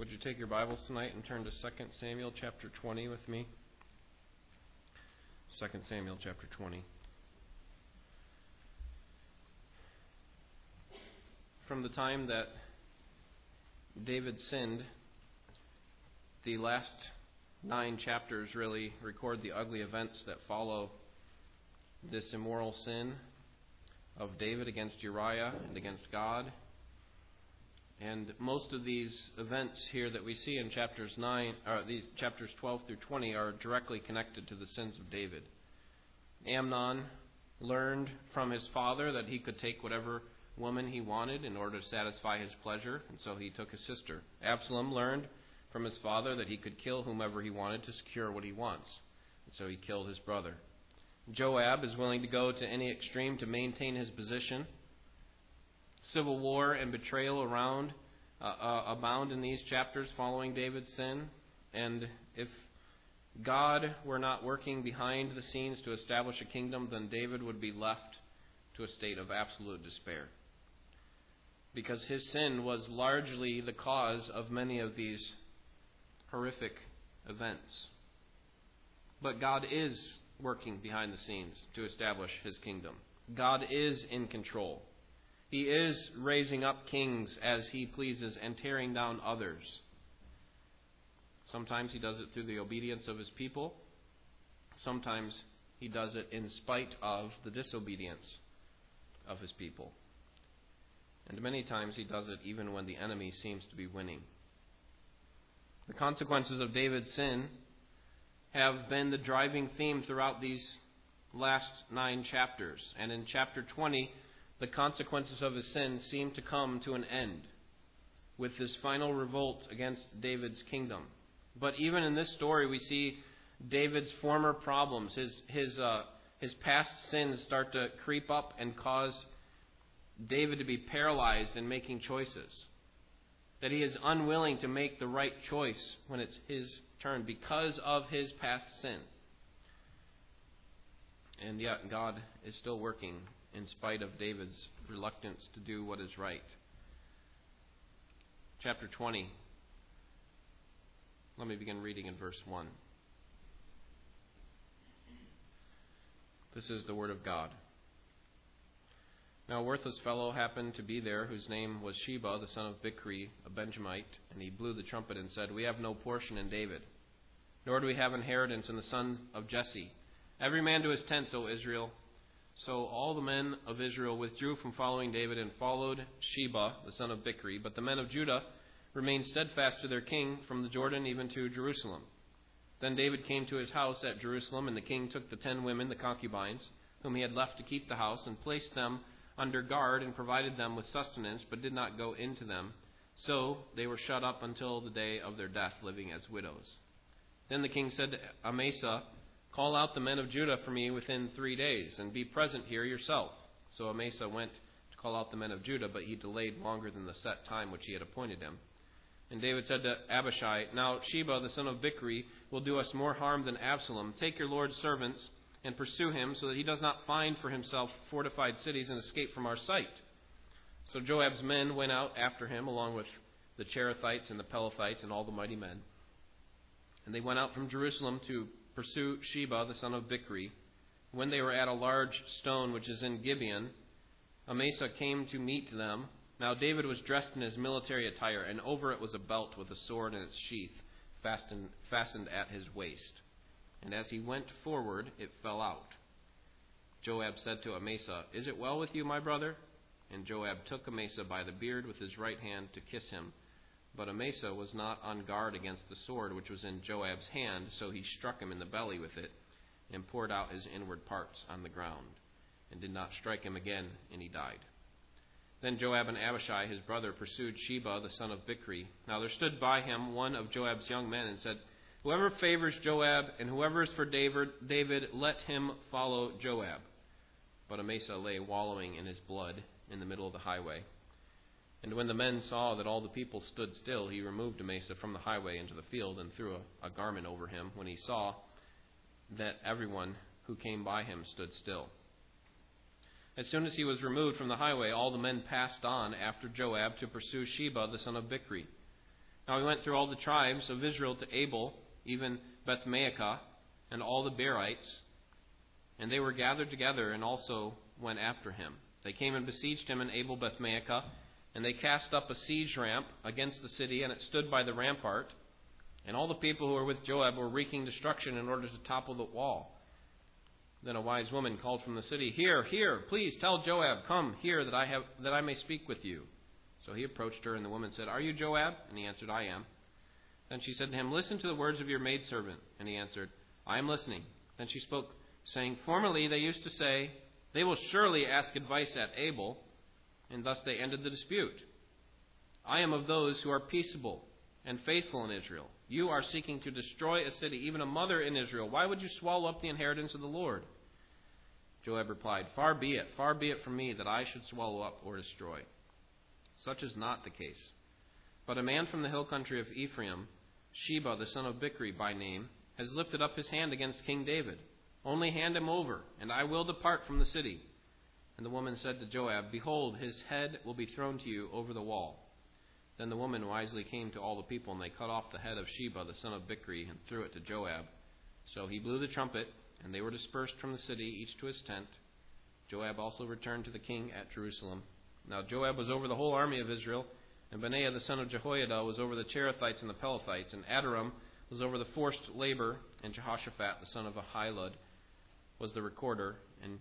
Would you take your Bibles tonight and turn to 2 Samuel chapter 20 with me? 2 Samuel chapter 20. From the time that David sinned, the last nine chapters really record the ugly events that follow this immoral sin of David against Uriah and against God and most of these events here that we see in chapters 9, or these chapters 12 through 20 are directly connected to the sins of David. Amnon learned from his father that he could take whatever woman he wanted in order to satisfy his pleasure, and so he took his sister. Absalom learned from his father that he could kill whomever he wanted to secure what he wants, and so he killed his brother. Joab is willing to go to any extreme to maintain his position civil war and betrayal around uh, uh, abound in these chapters following David's sin. And if God were not working behind the scenes to establish a kingdom, then David would be left to a state of absolute despair. Because his sin was largely the cause of many of these horrific events. But God is working behind the scenes to establish his kingdom. God is in control. He is raising up kings as he pleases and tearing down others. Sometimes he does it through the obedience of his people. Sometimes he does it in spite of the disobedience of his people. And many times he does it even when the enemy seems to be winning. The consequences of David's sin have been the driving theme throughout these last nine chapters. And in chapter 20, the consequences of his sin seem to come to an end with this final revolt against David's kingdom. But even in this story, we see David's former problems, his, his, uh, his past sins start to creep up and cause David to be paralyzed in making choices. That he is unwilling to make the right choice when it's his turn because of his past sin. And yet, God is still working in spite of David's reluctance to do what is right. Chapter 20. Let me begin reading in verse 1. This is the Word of God. Now a worthless fellow happened to be there, whose name was Sheba, the son of Bichri, a Benjamite, and he blew the trumpet and said, We have no portion in David, nor do we have inheritance in the son of Jesse. Every man to his tent, O Israel. So all the men of Israel withdrew from following David and followed Sheba, the son of Bichri. But the men of Judah remained steadfast to their king from the Jordan even to Jerusalem. Then David came to his house at Jerusalem, and the king took the ten women, the concubines, whom he had left to keep the house, and placed them under guard and provided them with sustenance, but did not go into them. So they were shut up until the day of their death, living as widows. Then the king said to Amasa, Call out the men of Judah for me within three days, and be present here yourself. So Amasa went to call out the men of Judah, but he delayed longer than the set time which he had appointed him. And David said to Abishai, Now Sheba the son of Bichri will do us more harm than Absalom. Take your Lord's servants and pursue him, so that he does not find for himself fortified cities and escape from our sight. So Joab's men went out after him, along with the Cherethites and the Pelethites and all the mighty men. And they went out from Jerusalem to pursue Sheba the son of Bichri. When they were at a large stone which is in Gibeon, Amasa came to meet them. Now David was dressed in his military attire, and over it was a belt with a sword in its sheath fastened, fastened at his waist. And as he went forward, it fell out. Joab said to Amasa, Is it well with you, my brother? And Joab took Amasa by the beard with his right hand to kiss him. But Amasa was not on guard against the sword which was in Joab's hand, so he struck him in the belly with it, and poured out his inward parts on the ground, and did not strike him again, and he died. Then Joab and Abishai his brother pursued Sheba the son of Bichri. Now there stood by him one of Joab's young men, and said, Whoever favors Joab, and whoever is for David, David, let him follow Joab. But Amasa lay wallowing in his blood in the middle of the highway. And when the men saw that all the people stood still, he removed Amasa from the highway into the field and threw a, a garment over him when he saw that everyone who came by him stood still. As soon as he was removed from the highway, all the men passed on after Joab to pursue Sheba the son of Bichri. Now he went through all the tribes of Israel to Abel, even Bethmaachah, and all the Berites, and they were gathered together and also went after him. They came and besieged him in Abel Bethmaachah, and they cast up a siege ramp against the city, and it stood by the rampart. And all the people who were with Joab were wreaking destruction in order to topple the wall. Then a wise woman called from the city, Here, here, please tell Joab, come here that I have that I may speak with you. So he approached her, and the woman said, Are you Joab? And he answered, I am. Then she said to him, Listen to the words of your maidservant. And he answered, I am listening. Then she spoke, saying, Formerly they used to say, They will surely ask advice at Abel, and thus they ended the dispute. I am of those who are peaceable and faithful in Israel. You are seeking to destroy a city, even a mother in Israel. Why would you swallow up the inheritance of the Lord? Joab replied, Far be it, far be it from me that I should swallow up or destroy. Such is not the case. But a man from the hill country of Ephraim, Sheba the son of Bichri by name, has lifted up his hand against King David. Only hand him over, and I will depart from the city. And the woman said to Joab, Behold, his head will be thrown to you over the wall. Then the woman wisely came to all the people, and they cut off the head of Sheba the son of Bichri, and threw it to Joab. So he blew the trumpet, and they were dispersed from the city, each to his tent. Joab also returned to the king at Jerusalem. Now Joab was over the whole army of Israel, and Benaiah the son of Jehoiada was over the Cherethites and the Pelethites, and Adoram was over the forced labor, and Jehoshaphat the son of Ahilud was the recorder, and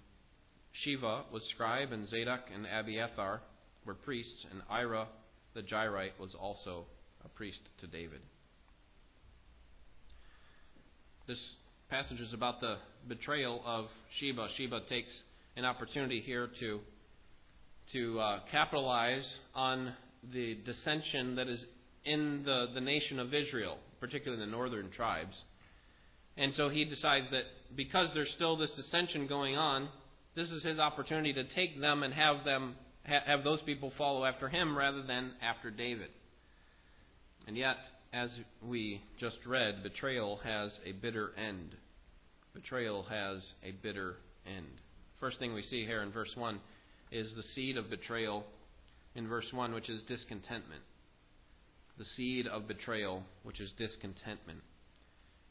Sheva was scribe, and Zadok and Abiathar were priests, and Ira the Jairite was also a priest to David. This passage is about the betrayal of Sheba. Sheba takes an opportunity here to to uh, capitalize on the dissension that is in the, the nation of Israel, particularly the northern tribes. And so he decides that because there's still this dissension going on, this is his opportunity to take them and have them have those people follow after him rather than after David. And yet, as we just read, betrayal has a bitter end. Betrayal has a bitter end. First thing we see here in verse 1 is the seed of betrayal in verse 1, which is discontentment. The seed of betrayal, which is discontentment.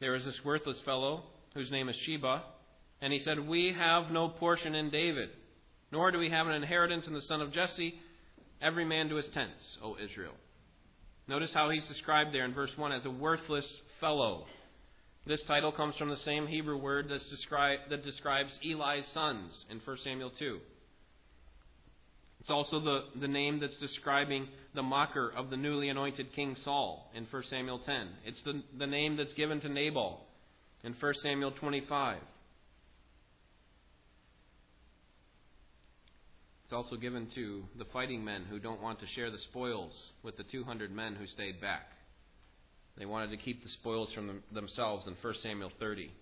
There is this worthless fellow whose name is Sheba, and he said, We have no portion in David, nor do we have an inheritance in the son of Jesse, every man to his tents, O Israel. Notice how he's described there in verse 1 as a worthless fellow. This title comes from the same Hebrew word that describes Eli's sons in 1 Samuel 2. It's also the, the name that's describing the mocker of the newly anointed King Saul in 1 Samuel 10. It's the, the name that's given to Nabal in 1 Samuel 25. It's also given to the fighting men who don't want to share the spoils with the 200 men who stayed back. They wanted to keep the spoils from them, themselves in 1 Samuel 30.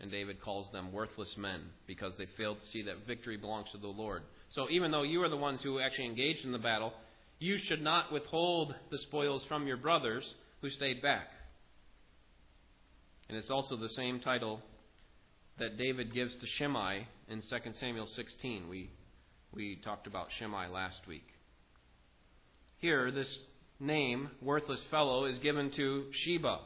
And David calls them worthless men because they failed to see that victory belongs to the Lord. So even though you are the ones who actually engaged in the battle, you should not withhold the spoils from your brothers who stayed back. And it's also the same title that David gives to Shimei in 2 Samuel 16. We, we talked about Shimei last week. Here, this name, worthless fellow, is given to Sheba,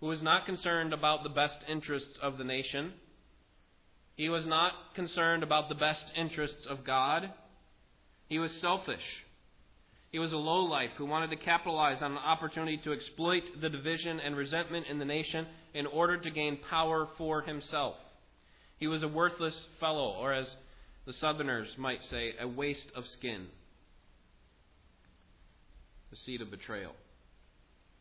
who is not concerned about the best interests of the nation he was not concerned about the best interests of God. He was selfish. He was a lowlife who wanted to capitalize on an opportunity to exploit the division and resentment in the nation in order to gain power for himself. He was a worthless fellow, or as the Southerners might say, a waste of skin. The seed of betrayal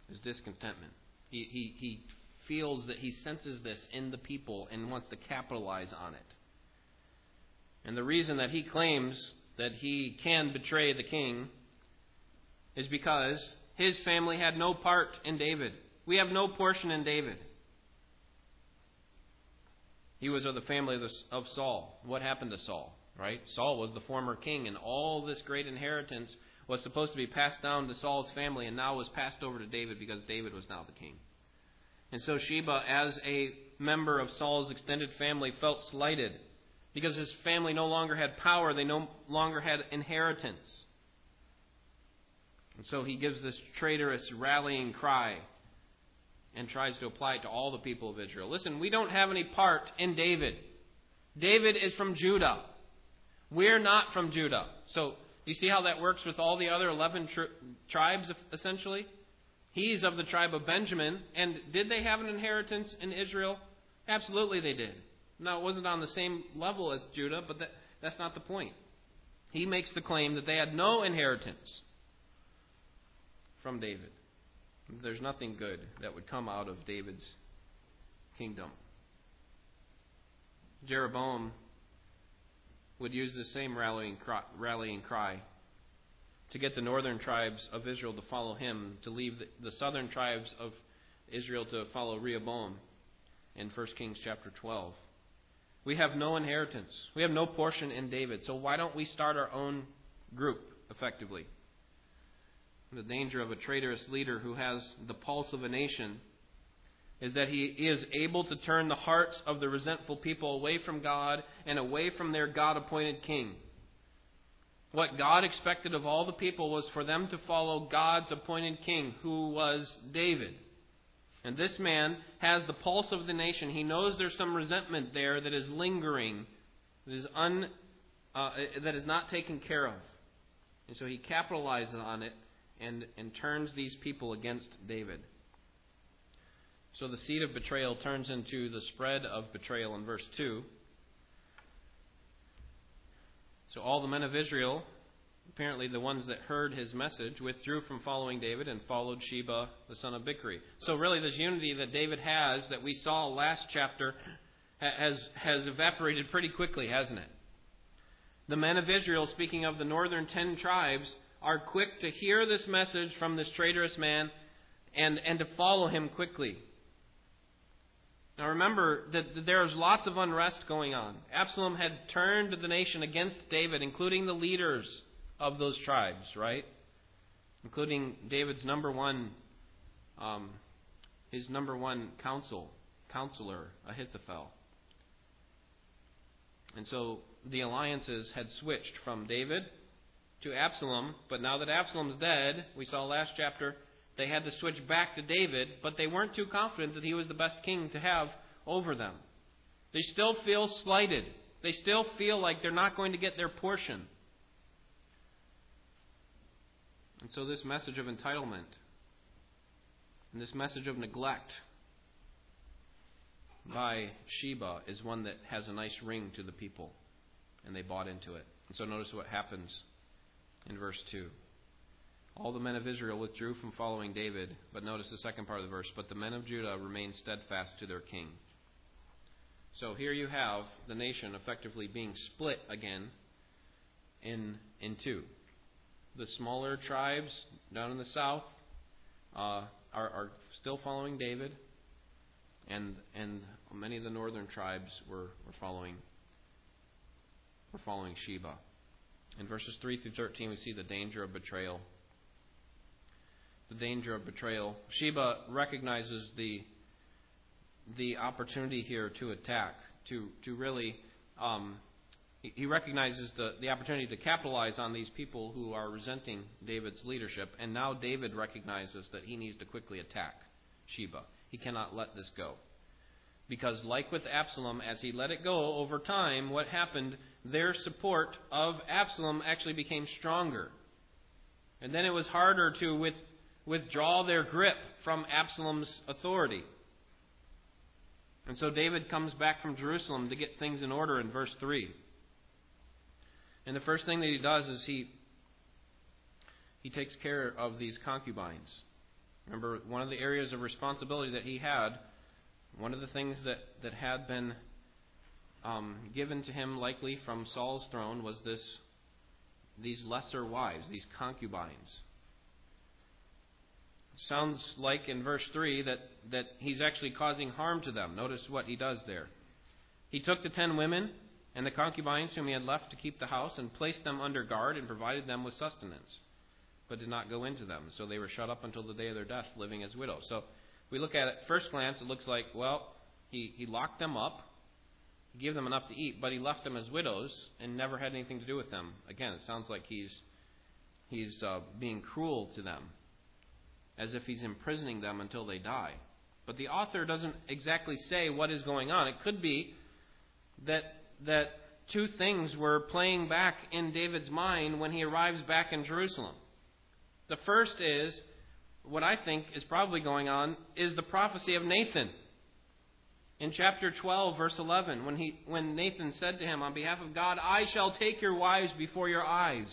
is discontentment. He, he, he feels that he senses this in the people and wants to capitalize on it. And the reason that he claims that he can betray the king is because his family had no part in David. We have no portion in David. He was of the family of Saul. What happened to Saul? Right? Saul was the former king, and all this great inheritance was supposed to be passed down to Saul's family, and now was passed over to David because David was now the king. And so Sheba, as a member of Saul's extended family, felt slighted because his family no longer had power, they no longer had inheritance. And so he gives this traitorous rallying cry and tries to apply it to all the people of Israel. Listen, we don't have any part in David. David is from Judah. We're not from Judah. So, you see how that works with all the other 11 tri- tribes, essentially? He's of the tribe of Benjamin. And did they have an inheritance in Israel? Absolutely they did. Now, it wasn't on the same level as Judah, but that, that's not the point. He makes the claim that they had no inheritance from David. There's nothing good that would come out of David's kingdom. Jeroboam would use the same rallying cry, rallying cry to get the northern tribes of Israel to follow him, to leave the, the southern tribes of Israel to follow Rehoboam in 1 Kings chapter 12. We have no inheritance. We have no portion in David. So why don't we start our own group effectively? The danger of a traitorous leader who has the pulse of a nation is that he is able to turn the hearts of the resentful people away from God and away from their God appointed king. What God expected of all the people was for them to follow God's appointed king, who was David. And this man has the pulse of the nation. He knows there's some resentment there that is lingering, that is, un, uh, that is not taken care of. And so he capitalizes on it and, and turns these people against David. So the seed of betrayal turns into the spread of betrayal in verse 2. So all the men of Israel, apparently the ones that heard his message, withdrew from following David and followed Sheba, the son of Bichri. So really, this unity that David has, that we saw last chapter, has, has evaporated pretty quickly, hasn't it? The men of Israel, speaking of the northern ten tribes, are quick to hear this message from this traitorous man and, and to follow him quickly. Now remember that there's lots of unrest going on. Absalom had turned the nation against David, including the leaders of those tribes, right? Including David's number one, um, his number one counsel, counselor, Ahithophel. And so the alliances had switched from David to Absalom, but now that Absalom's dead, we saw last chapter, they had to switch back to David, but they weren't too confident that he was the best king to have over them. They still feel slighted. They still feel like they're not going to get their portion. And so, this message of entitlement and this message of neglect by Sheba is one that has a nice ring to the people, and they bought into it. And so, notice what happens in verse 2. All the men of Israel withdrew from following David, but notice the second part of the verse. But the men of Judah remained steadfast to their king. So here you have the nation effectively being split again in, in two. The smaller tribes down in the south uh, are, are still following David, and, and many of the northern tribes were, were, following, were following Sheba. In verses 3 through 13, we see the danger of betrayal. The danger of betrayal. Sheba recognizes the, the opportunity here to attack, to, to really. Um, he recognizes the, the opportunity to capitalize on these people who are resenting David's leadership, and now David recognizes that he needs to quickly attack Sheba. He cannot let this go. Because, like with Absalom, as he let it go over time, what happened their support of Absalom actually became stronger. And then it was harder to with, withdraw their grip from Absalom's authority. And so David comes back from Jerusalem to get things in order in verse 3. And the first thing that he does is he he takes care of these concubines. Remember, one of the areas of responsibility that he had, one of the things that, that had been um, given to him, likely from Saul's throne, was this these lesser wives, these concubines. Sounds like in verse 3 that, that he's actually causing harm to them. Notice what he does there. He took the ten women and the concubines whom he had left to keep the house and placed them under guard and provided them with sustenance, but did not go into them. So they were shut up until the day of their death, living as widows. So we look at it first glance, it looks like, well, he, he locked them up he gave them enough to eat, but he left them as widows and never had anything to do with them. Again, it sounds like he's he's uh, being cruel to them, as if he's imprisoning them until they die. But the author doesn't exactly say what is going on. It could be that that two things were playing back in David's mind when he arrives back in Jerusalem. The first is what I think is probably going on is the prophecy of Nathan. In chapter 12, verse 11, when, he, when Nathan said to him, On behalf of God, I shall take your wives before your eyes,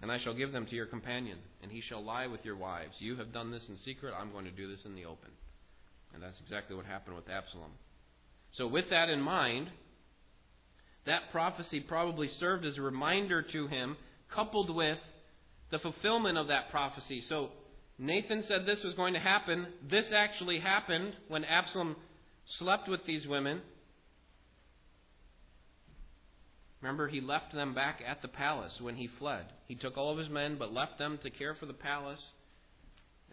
and I shall give them to your companion, and he shall lie with your wives. You have done this in secret, I'm going to do this in the open. And that's exactly what happened with Absalom. So, with that in mind, that prophecy probably served as a reminder to him, coupled with the fulfillment of that prophecy. So Nathan said this was going to happen. This actually happened when Absalom slept with these women. Remember, he left them back at the palace when he fled. He took all of his men, but left them to care for the palace.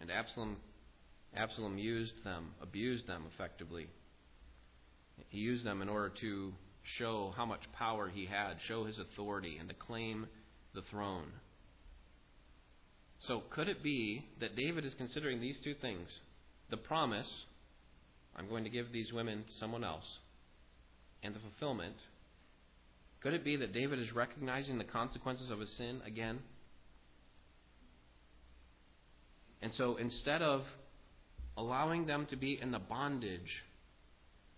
And Absalom, Absalom used them, abused them effectively. He used them in order to show how much power he had, show his authority, and to claim the throne. So, could it be that David is considering these two things? The promise, I'm going to give these women to someone else, and the fulfillment. Could it be that David is recognizing the consequences of his sin again? And so instead of allowing them to be in the bondage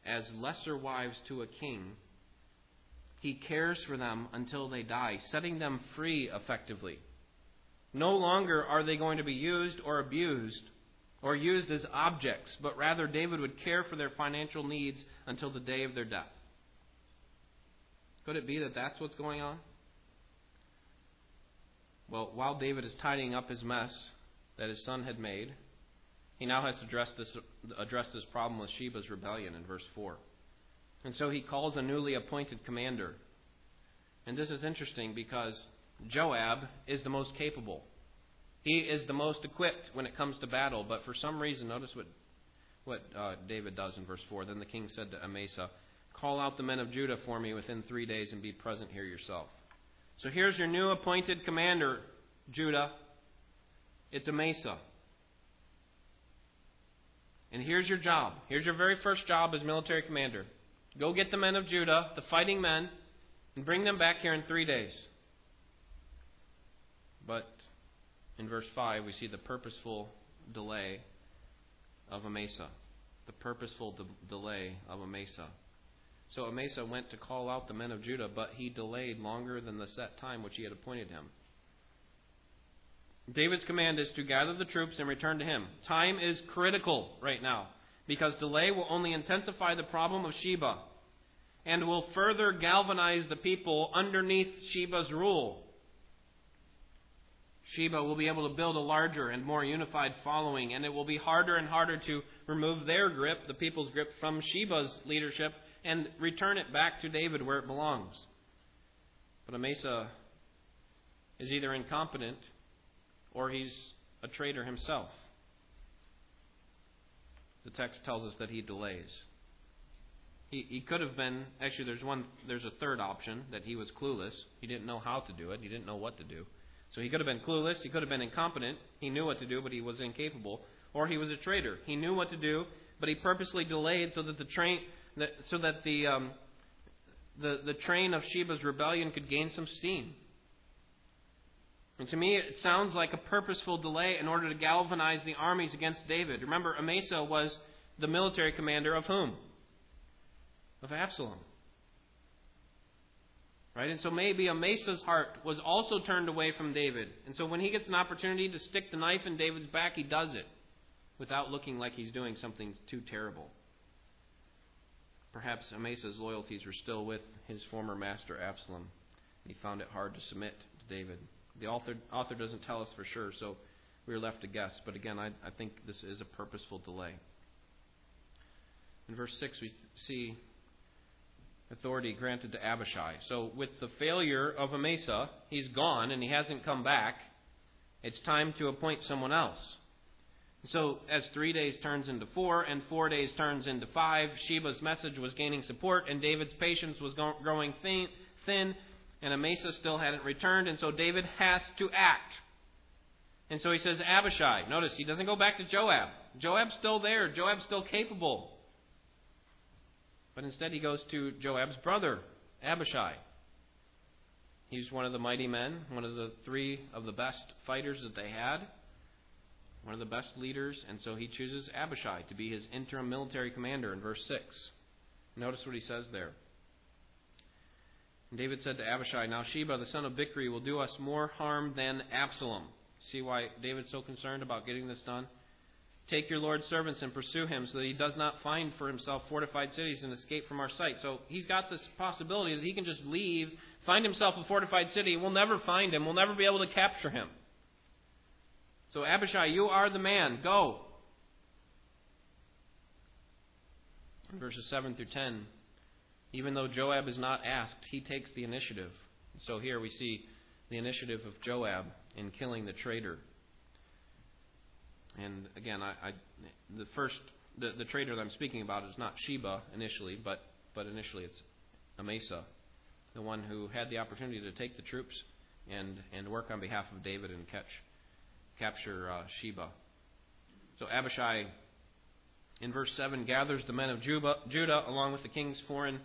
as lesser wives to a king, he cares for them until they die, setting them free effectively. No longer are they going to be used or abused or used as objects, but rather David would care for their financial needs until the day of their death. Could it be that that's what's going on? Well, while David is tidying up his mess that his son had made, he now has to address this, address this problem with Sheba's rebellion in verse 4. And so he calls a newly appointed commander. And this is interesting because Joab is the most capable. He is the most equipped when it comes to battle, but for some reason, notice what, what uh, David does in verse 4. Then the king said to Amasa, Call out the men of Judah for me within three days and be present here yourself. So here's your new appointed commander, Judah. It's Amasa. And here's your job. Here's your very first job as military commander. Go get the men of Judah, the fighting men, and bring them back here in three days. But in verse 5, we see the purposeful delay of Amasa. The purposeful de- delay of Amasa. So Amasa went to call out the men of Judah, but he delayed longer than the set time which he had appointed him. David's command is to gather the troops and return to him. Time is critical right now because delay will only intensify the problem of Sheba and will further galvanize the people underneath Sheba's rule. Sheba will be able to build a larger and more unified following, and it will be harder and harder to remove their grip, the people's grip, from Sheba's leadership and return it back to David where it belongs. But Amasa is either incompetent or he's a traitor himself. The text tells us that he delays. He, he could have been actually there's one there's a third option that he was clueless. He didn't know how to do it. He didn't know what to do. So he could have been clueless, he could have been incompetent, he knew what to do, but he was incapable, or he was a traitor. He knew what to do, but he purposely delayed so that the train, that, so that the, um, the the train of Sheba's rebellion could gain some steam. And to me, it sounds like a purposeful delay in order to galvanize the armies against David. Remember, Amasa was the military commander of whom? Of Absalom. Right? And so maybe Amasa's heart was also turned away from David. And so when he gets an opportunity to stick the knife in David's back, he does it without looking like he's doing something too terrible. Perhaps Amasa's loyalties were still with his former master Absalom, and he found it hard to submit to David. The author, author doesn't tell us for sure, so we're left to guess. But again, I, I think this is a purposeful delay. In verse 6, we see authority granted to Abishai. So, with the failure of Amasa, he's gone and he hasn't come back. It's time to appoint someone else. So, as three days turns into four and four days turns into five, Sheba's message was gaining support and David's patience was growing thin. and Amasa still hadn't returned, and so David has to act. And so he says, Abishai. Notice, he doesn't go back to Joab. Joab's still there. Joab's still capable. But instead, he goes to Joab's brother, Abishai. He's one of the mighty men, one of the three of the best fighters that they had, one of the best leaders, and so he chooses Abishai to be his interim military commander in verse 6. Notice what he says there. And David said to Abishai, Now Sheba, the son of Bichri, will do us more harm than Absalom. See why David's so concerned about getting this done? Take your Lord's servants and pursue him so that he does not find for himself fortified cities and escape from our sight. So he's got this possibility that he can just leave find himself a fortified city, we'll never find him. We'll never be able to capture him. So, Abishai, you are the man. Go. Verses 7 through 10, even though Joab is not asked, he takes the initiative. So here we see the initiative of Joab in killing the traitor. And again, I, I, the first the, the traitor that I'm speaking about is not Sheba initially, but but initially it's Amasa the one who had the opportunity to take the troops and, and work on behalf of David and catch, capture uh, Sheba. So Abishai, in verse 7, gathers the men of Judah, Judah along with the king's foreign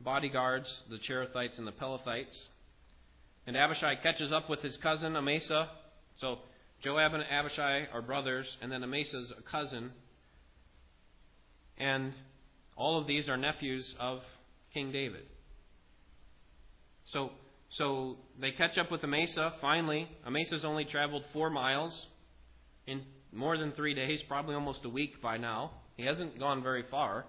bodyguards, the Cherethites and the Pelethites. And Abishai catches up with his cousin Amasa. So Joab and Abishai are brothers, and then Amasa's a cousin. And all of these are nephews of King David. So, so they catch up with Amasa. Finally, Amasa's only traveled four miles in more than three days, probably almost a week by now. He hasn't gone very far.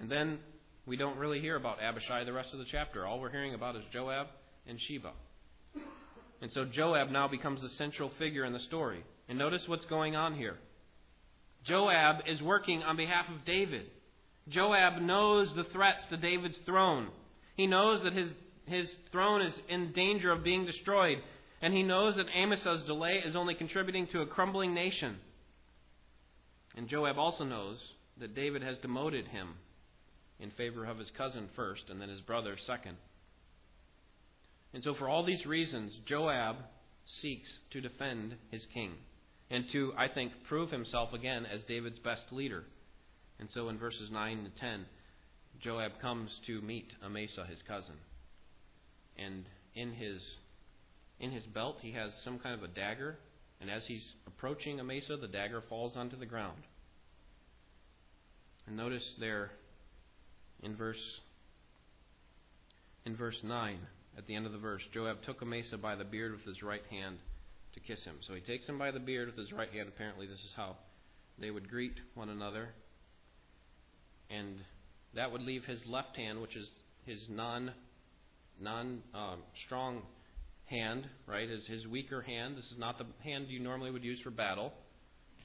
And then we don't really hear about Abishai the rest of the chapter. All we're hearing about is Joab and Sheba. And so Joab now becomes the central figure in the story. And notice what's going on here. Joab is working on behalf of David. Joab knows the threats to David's throne. He knows that his, his throne is in danger of being destroyed, and he knows that Amasa's delay is only contributing to a crumbling nation. And Joab also knows that David has demoted him in favor of his cousin first, and then his brother second. And so, for all these reasons, Joab seeks to defend his king and to, I think, prove himself again as David's best leader. And so, in verses 9 to 10, Joab comes to meet Amasa, his cousin. And in his in his belt he has some kind of a dagger, and as he's approaching Amasa, the dagger falls onto the ground. And notice there in verse in verse 9, at the end of the verse, Joab took Amasa by the beard with his right hand to kiss him. So he takes him by the beard with his right hand. Apparently, this is how they would greet one another. And that would leave his left hand, which is his non non um, strong hand, right? His his weaker hand. This is not the hand you normally would use for battle.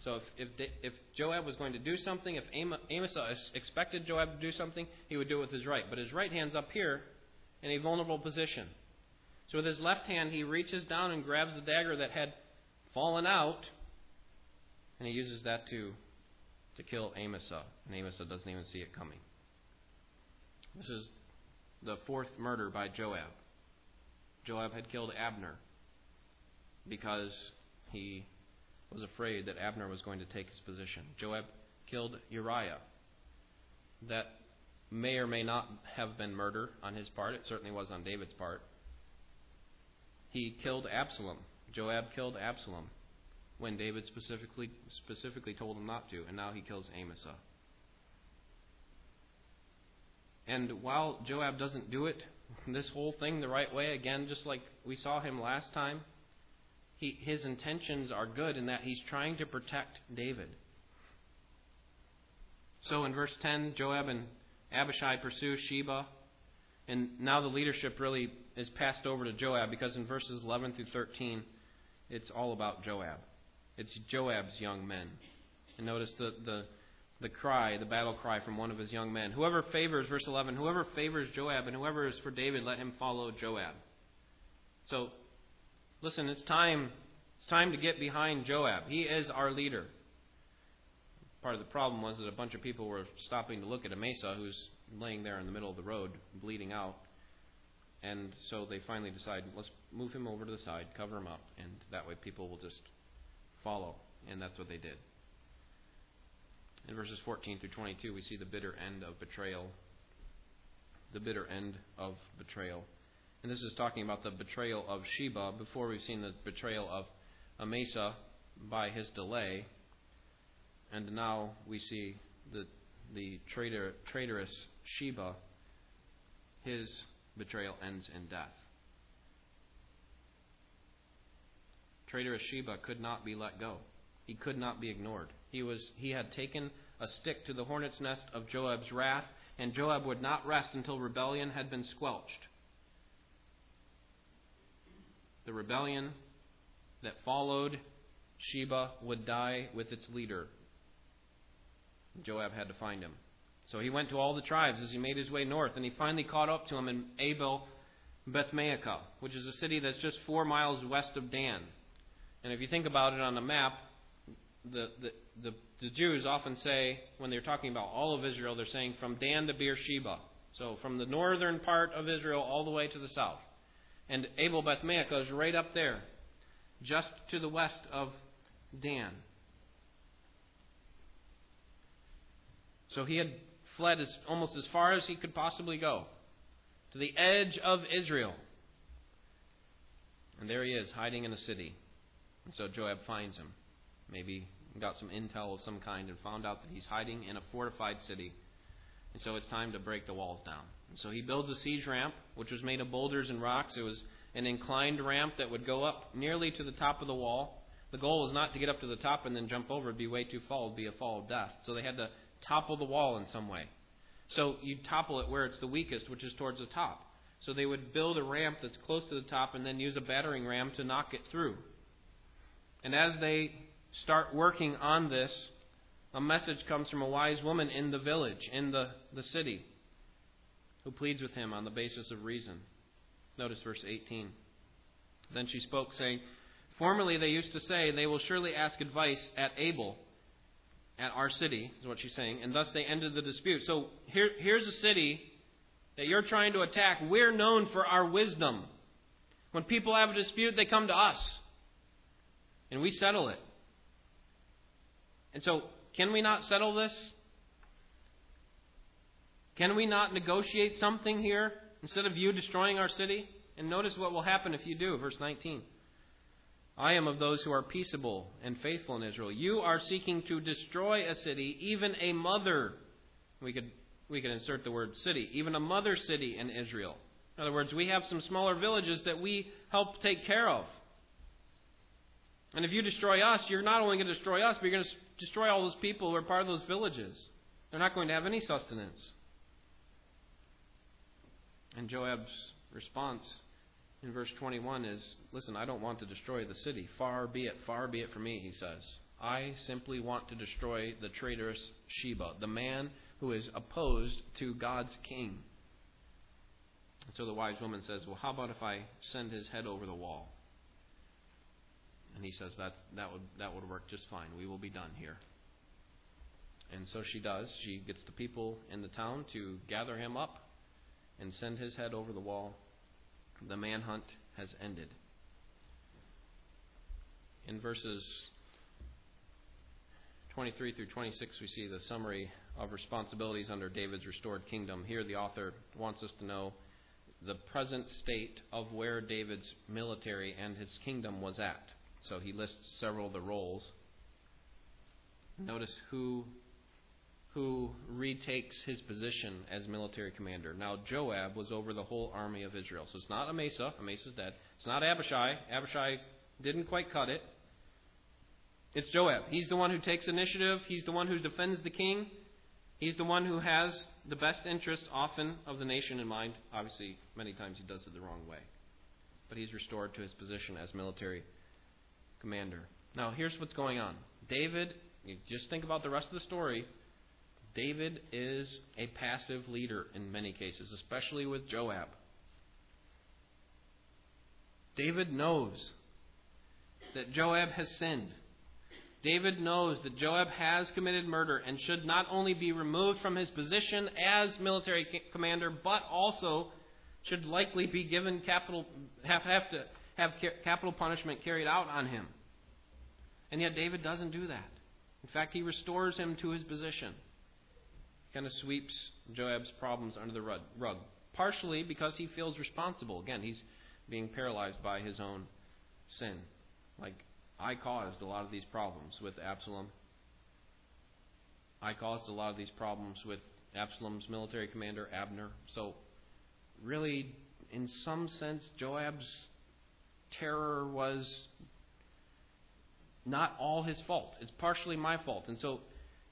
So if if if Joab was going to do something, if Amasa expected Joab to do something, he would do it with his right. But his right hand's up here in a vulnerable position. So with his left hand, he reaches down and grabs the dagger that had fallen out, and he uses that to to kill Amasa. And Amasa doesn't even see it coming. This is the fourth murder by Joab. Joab had killed Abner because he was afraid that Abner was going to take his position. Joab killed Uriah. That may or may not have been murder on his part. It certainly was on David's part. He killed Absalom. Joab killed Absalom when David specifically specifically told him not to, and now he kills Amasa. And while Joab doesn't do it, this whole thing the right way, again, just like we saw him last time, he, his intentions are good in that he's trying to protect David. So in verse 10, Joab and Abishai pursues Sheba. And now the leadership really is passed over to Joab because in verses 11 through 13, it's all about Joab. It's Joab's young men. And notice the, the the cry, the battle cry from one of his young men. Whoever favors, verse 11, whoever favors Joab and whoever is for David, let him follow Joab. So, listen, it's time. It's time to get behind Joab. He is our leader. Part of the problem was that a bunch of people were stopping to look at Amasa, who's laying there in the middle of the road, bleeding out. And so they finally decide, let's move him over to the side, cover him up, and that way people will just follow. And that's what they did. In verses 14 through 22, we see the bitter end of betrayal. The bitter end of betrayal. And this is talking about the betrayal of Sheba. Before we've seen the betrayal of Amasa by his delay. And now we see the, the traitor, traitorous Sheba. His betrayal ends in death. Traitorous Sheba could not be let go. He could not be ignored. He was he had taken a stick to the hornet's nest of Joab's wrath, and Joab would not rest until rebellion had been squelched. The rebellion that followed Sheba would die with its leader. Joab had to find him. So he went to all the tribes as he made his way north, and he finally caught up to him in Abel Bethmaachah, which is a city that's just four miles west of Dan. And if you think about it on a map, the, the, the, the Jews often say, when they're talking about all of Israel, they're saying from Dan to Beersheba. So from the northern part of Israel all the way to the south. And Abel Bethmaachah is right up there, just to the west of Dan. So he had fled as, almost as far as he could possibly go to the edge of Israel. And there he is, hiding in a city. And so Joab finds him. Maybe got some intel of some kind and found out that he's hiding in a fortified city. And so it's time to break the walls down. And so he builds a siege ramp, which was made of boulders and rocks. It was an inclined ramp that would go up nearly to the top of the wall. The goal was not to get up to the top and then jump over. It'd be way too fall. It'd be a fall of death. So they had to topple the wall in some way. So you topple it where it's the weakest, which is towards the top. So they would build a ramp that's close to the top and then use a battering ram to knock it through. And as they start working on this, a message comes from a wise woman in the village, in the, the city, who pleads with him on the basis of reason. Notice verse 18. Then she spoke, saying, Formerly they used to say, They will surely ask advice at Abel, at our city, is what she's saying, and thus they ended the dispute. So here, here's a city that you're trying to attack. We're known for our wisdom. When people have a dispute, they come to us, and we settle it. And so, can we not settle this? Can we not negotiate something here instead of you destroying our city? And notice what will happen if you do. Verse 19. I am of those who are peaceable and faithful in Israel. You are seeking to destroy a city, even a mother. We could, we could insert the word city, even a mother city in Israel. In other words, we have some smaller villages that we help take care of. And if you destroy us, you're not only going to destroy us, but you're going to destroy all those people who are part of those villages. They're not going to have any sustenance. And Joab's response in verse 21 is Listen, I don't want to destroy the city. Far be it, far be it from me, he says. I simply want to destroy the traitorous Sheba, the man who is opposed to God's king. And so the wise woman says, Well, how about if I send his head over the wall? And he says that that would that would work just fine. We will be done here. And so she does. She gets the people in the town to gather him up and send his head over the wall. The manhunt has ended. In verses 23 through 26, we see the summary of responsibilities under David's restored kingdom. Here, the author wants us to know the present state of where David's military and his kingdom was at. So he lists several of the roles. Notice who who retakes his position as military commander. Now Joab was over the whole army of Israel. So it's not Amasa, Amasa's dead. It's not Abishai. Abishai didn't quite cut it. It's Joab. He's the one who takes initiative. He's the one who defends the king. He's the one who has the best interest often of the nation in mind. Obviously, many times he does it the wrong way. But he's restored to his position as military commander. Now, here's what's going on. David, you just think about the rest of the story. David is a passive leader in many cases, especially with Joab. David knows that Joab has sinned. David knows that Joab has committed murder and should not only be removed from his position as military commander, but also should likely be given capital have have to have capital punishment carried out on him. And yet David doesn't do that. In fact, he restores him to his position. Kind of sweeps Joab's problems under the rug, partially because he feels responsible. Again, he's being paralyzed by his own sin. Like I caused a lot of these problems with Absalom. I caused a lot of these problems with Absalom's military commander, Abner. So, really, in some sense, Joab's terror was not all his fault. It's partially my fault. And so,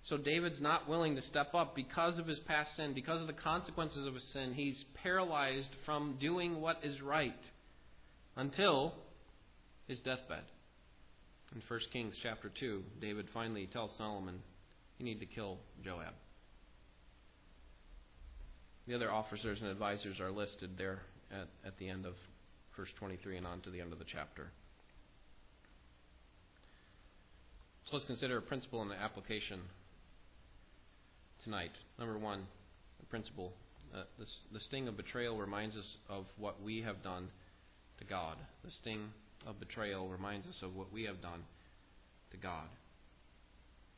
so David's not willing to step up because of his past sin, because of the consequences of his sin. He's paralyzed from doing what is right until his deathbed. In 1 Kings chapter 2, David finally tells Solomon, You need to kill Joab. The other officers and advisors are listed there at, at the end of verse 23 and on to the end of the chapter. So let's consider a principle and an application tonight. Number one, the principle. Uh, the, the sting of betrayal reminds us of what we have done to God. The sting of betrayal reminds us of what we have done to God.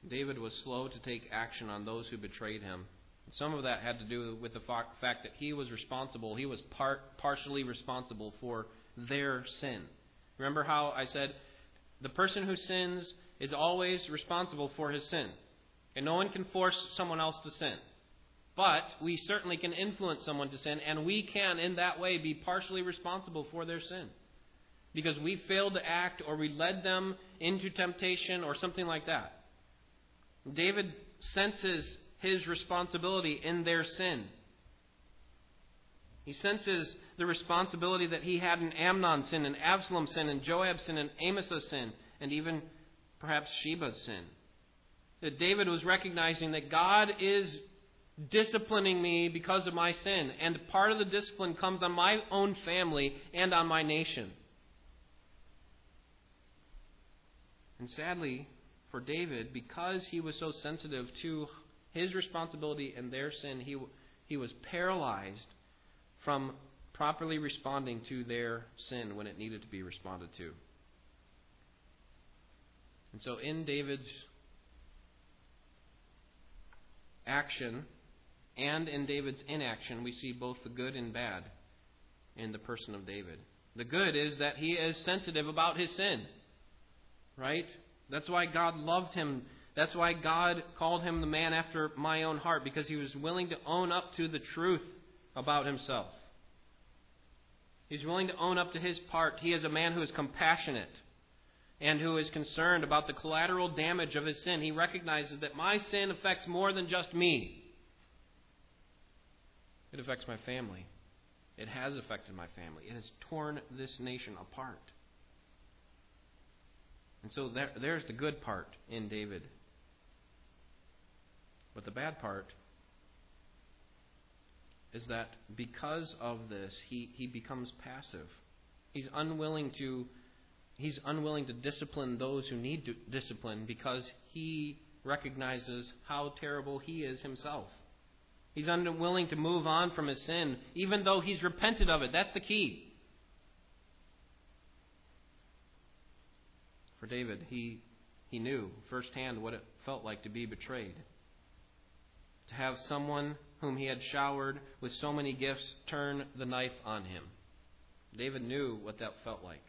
David was slow to take action on those who betrayed him. Some of that had to do with the fact that he was responsible, he was part, partially responsible for their sin. Remember how I said the person who sins is always responsible for his sin. And no one can force someone else to sin. But we certainly can influence someone to sin, and we can, in that way, be partially responsible for their sin. Because we failed to act, or we led them into temptation, or something like that. David senses his responsibility in their sin. He senses the responsibility that he had in Amnon's sin, and Absalom's sin, and Joab's sin, and Amasa' sin, and even perhaps Sheba's sin. That David was recognizing that God is disciplining me because of my sin, and part of the discipline comes on my own family and on my nation. And sadly, for David, because he was so sensitive to his responsibility and their sin, he, he was paralyzed from properly responding to their sin when it needed to be responded to. And so, in David's action and in David's inaction, we see both the good and bad in the person of David. The good is that he is sensitive about his sin. Right? That's why God loved him. That's why God called him the man after my own heart, because he was willing to own up to the truth about himself. He's willing to own up to his part. He is a man who is compassionate and who is concerned about the collateral damage of his sin. He recognizes that my sin affects more than just me, it affects my family. It has affected my family. It has torn this nation apart. And so there, there's the good part in David. But the bad part is that because of this, he, he becomes passive. He's unwilling to he's unwilling to discipline those who need discipline because he recognizes how terrible he is himself. He's unwilling to move on from his sin, even though he's repented of it. That's the key. For David, he, he knew firsthand what it felt like to be betrayed. To have someone whom he had showered with so many gifts turn the knife on him. David knew what that felt like.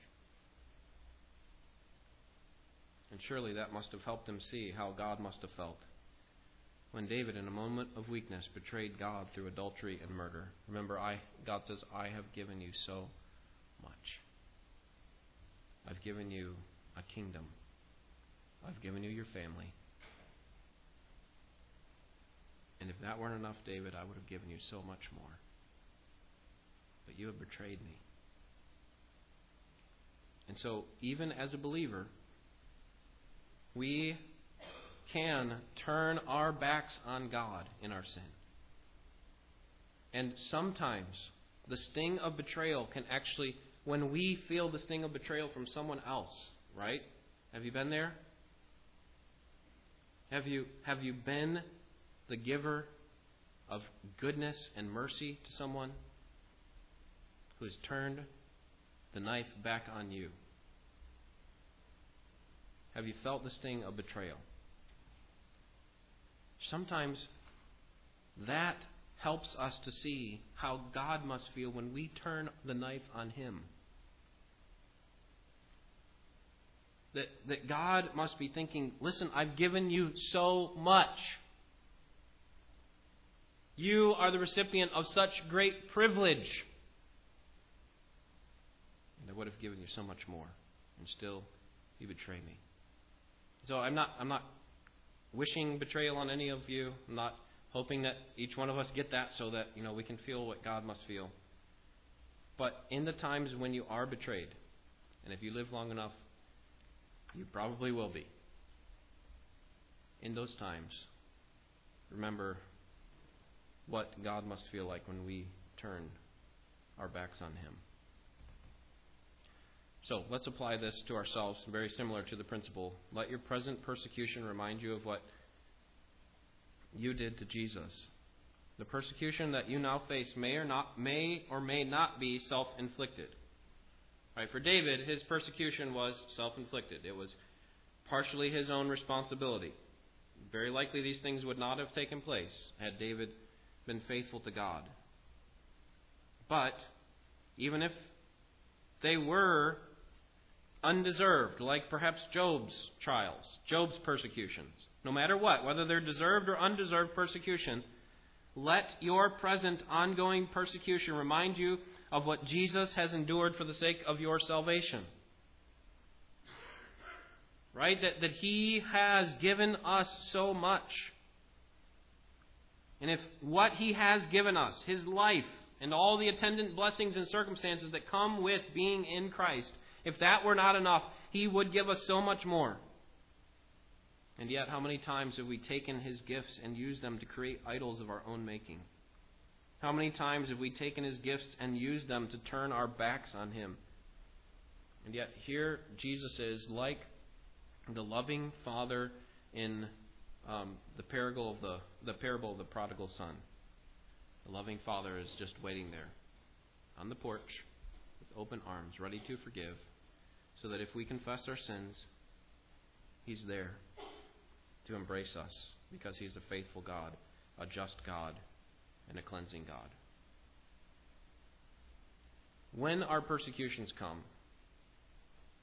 And surely that must have helped him see how God must have felt when David, in a moment of weakness, betrayed God through adultery and murder. Remember, I, God says, I have given you so much. I've given you a kingdom. I've given you your family. And if that weren't enough, David, I would have given you so much more. But you have betrayed me. And so, even as a believer, we can turn our backs on God in our sin. And sometimes the sting of betrayal can actually, when we feel the sting of betrayal from someone else, right? Have you been there? Have you, have you been the giver of goodness and mercy to someone? who has turned the knife back on you? Have you felt the sting of betrayal? Sometimes that helps us to see how God must feel when we turn the knife on Him. That, that God must be thinking, listen, I've given you so much. You are the recipient of such great privilege. And I would have given you so much more. And still, you betray me. So I'm not, I'm not wishing betrayal on any of you. I'm not hoping that each one of us get that so that you know we can feel what God must feel. But in the times when you are betrayed, and if you live long enough, you probably will be. In those times, remember what God must feel like when we turn our backs on Him. So let's apply this to ourselves, very similar to the principle. Let your present persecution remind you of what you did to Jesus. The persecution that you now face may or not may or may not be self-inflicted. Right? For David, his persecution was self-inflicted. It was partially his own responsibility. Very likely these things would not have taken place had David been faithful to God. But even if they were undeserved, like perhaps Job's trials, Job's persecutions, no matter what, whether they're deserved or undeserved persecution, let your present ongoing persecution remind you of what Jesus has endured for the sake of your salvation. Right? That, that He has given us so much. And if what He has given us, His life, and all the attendant blessings and circumstances that come with being in Christ, if that were not enough, He would give us so much more. And yet, how many times have we taken His gifts and used them to create idols of our own making? How many times have we taken His gifts and used them to turn our backs on Him? And yet, here Jesus is like the loving Father in um, the parable of the the parable of the prodigal son. The loving Father is just waiting there on the porch with open arms, ready to forgive, so that if we confess our sins, He's there to embrace us because He is a faithful God, a just God, and a cleansing God. When our persecutions come,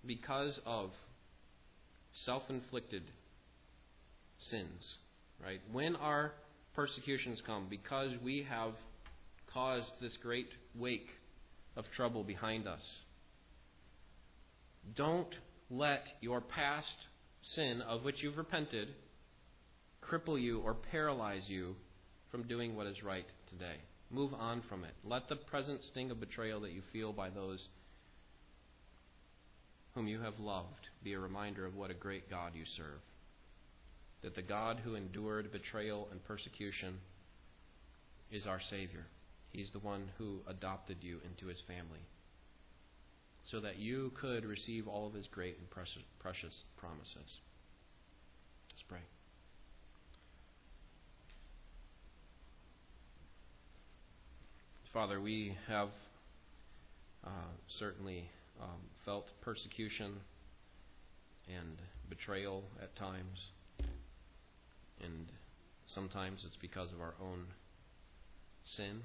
because of self inflicted sins, right? When our persecutions come, because we have caused this great wake of trouble behind us, don't let your past sin of which you've repented cripple you or paralyze you from doing what is right today. Move on from it. Let the present sting of betrayal that you feel by those whom you have loved be a reminder of what a great God you serve. That the God who endured betrayal and persecution is our Savior. He's the one who adopted you into His family so that you could receive all of His great and precious, precious promises. Let's pray. Father, we have uh, certainly um, felt persecution and betrayal at times, and sometimes it's because of our own sin.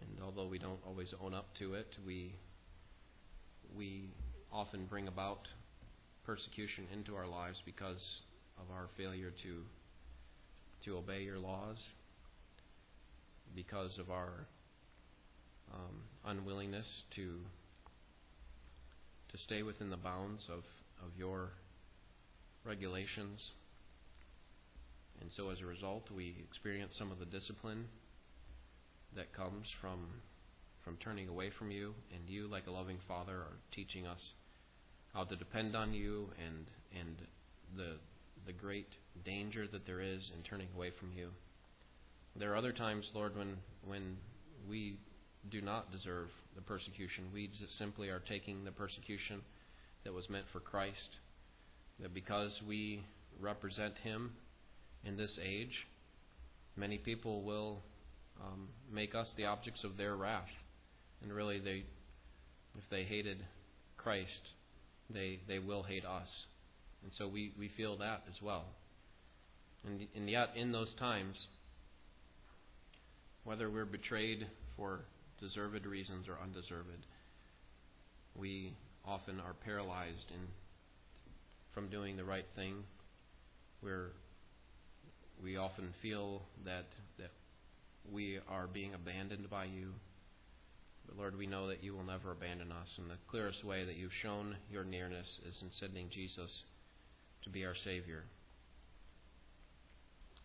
And although we don't always own up to it, we we often bring about persecution into our lives because of our failure to to obey your laws because of our um, unwillingness to to stay within the bounds of, of your regulations. And so as a result, we experience some of the discipline that comes from from turning away from you, and you, like a loving father, are teaching us how to depend on you and and the the great danger that there is in turning away from you. There are other times, Lord, when when we do not deserve the persecution. We simply are taking the persecution that was meant for Christ. That because we represent Him in this age, many people will um, make us the objects of their wrath. And really, they, if they hated Christ, they, they will hate us. And so we, we feel that as well. And, and yet, in those times, whether we're betrayed for deserved reasons or undeserved, we often are paralyzed in, from doing the right thing. We're, we often feel that, that we are being abandoned by you. But Lord, we know that you will never abandon us. And the clearest way that you've shown your nearness is in sending Jesus to be our Savior.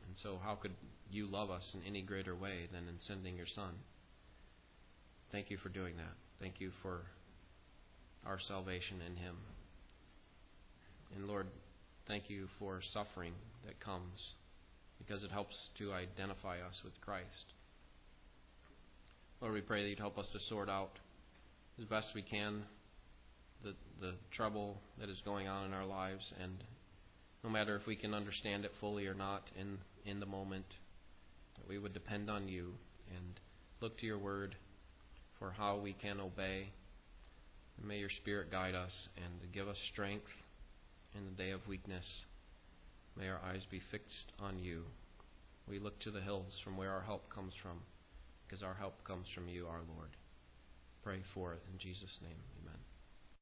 And so, how could you love us in any greater way than in sending your Son? Thank you for doing that. Thank you for our salvation in Him. And Lord, thank you for suffering that comes because it helps to identify us with Christ. Lord, we pray that you'd help us to sort out as best we can the, the trouble that is going on in our lives, and no matter if we can understand it fully or not in, in the moment, that we would depend on you and look to your word for how we can obey. And may your Spirit guide us and give us strength in the day of weakness. May our eyes be fixed on you. We look to the hills from where our help comes from, because our help comes from you, our Lord. Pray for it in Jesus' name. Amen.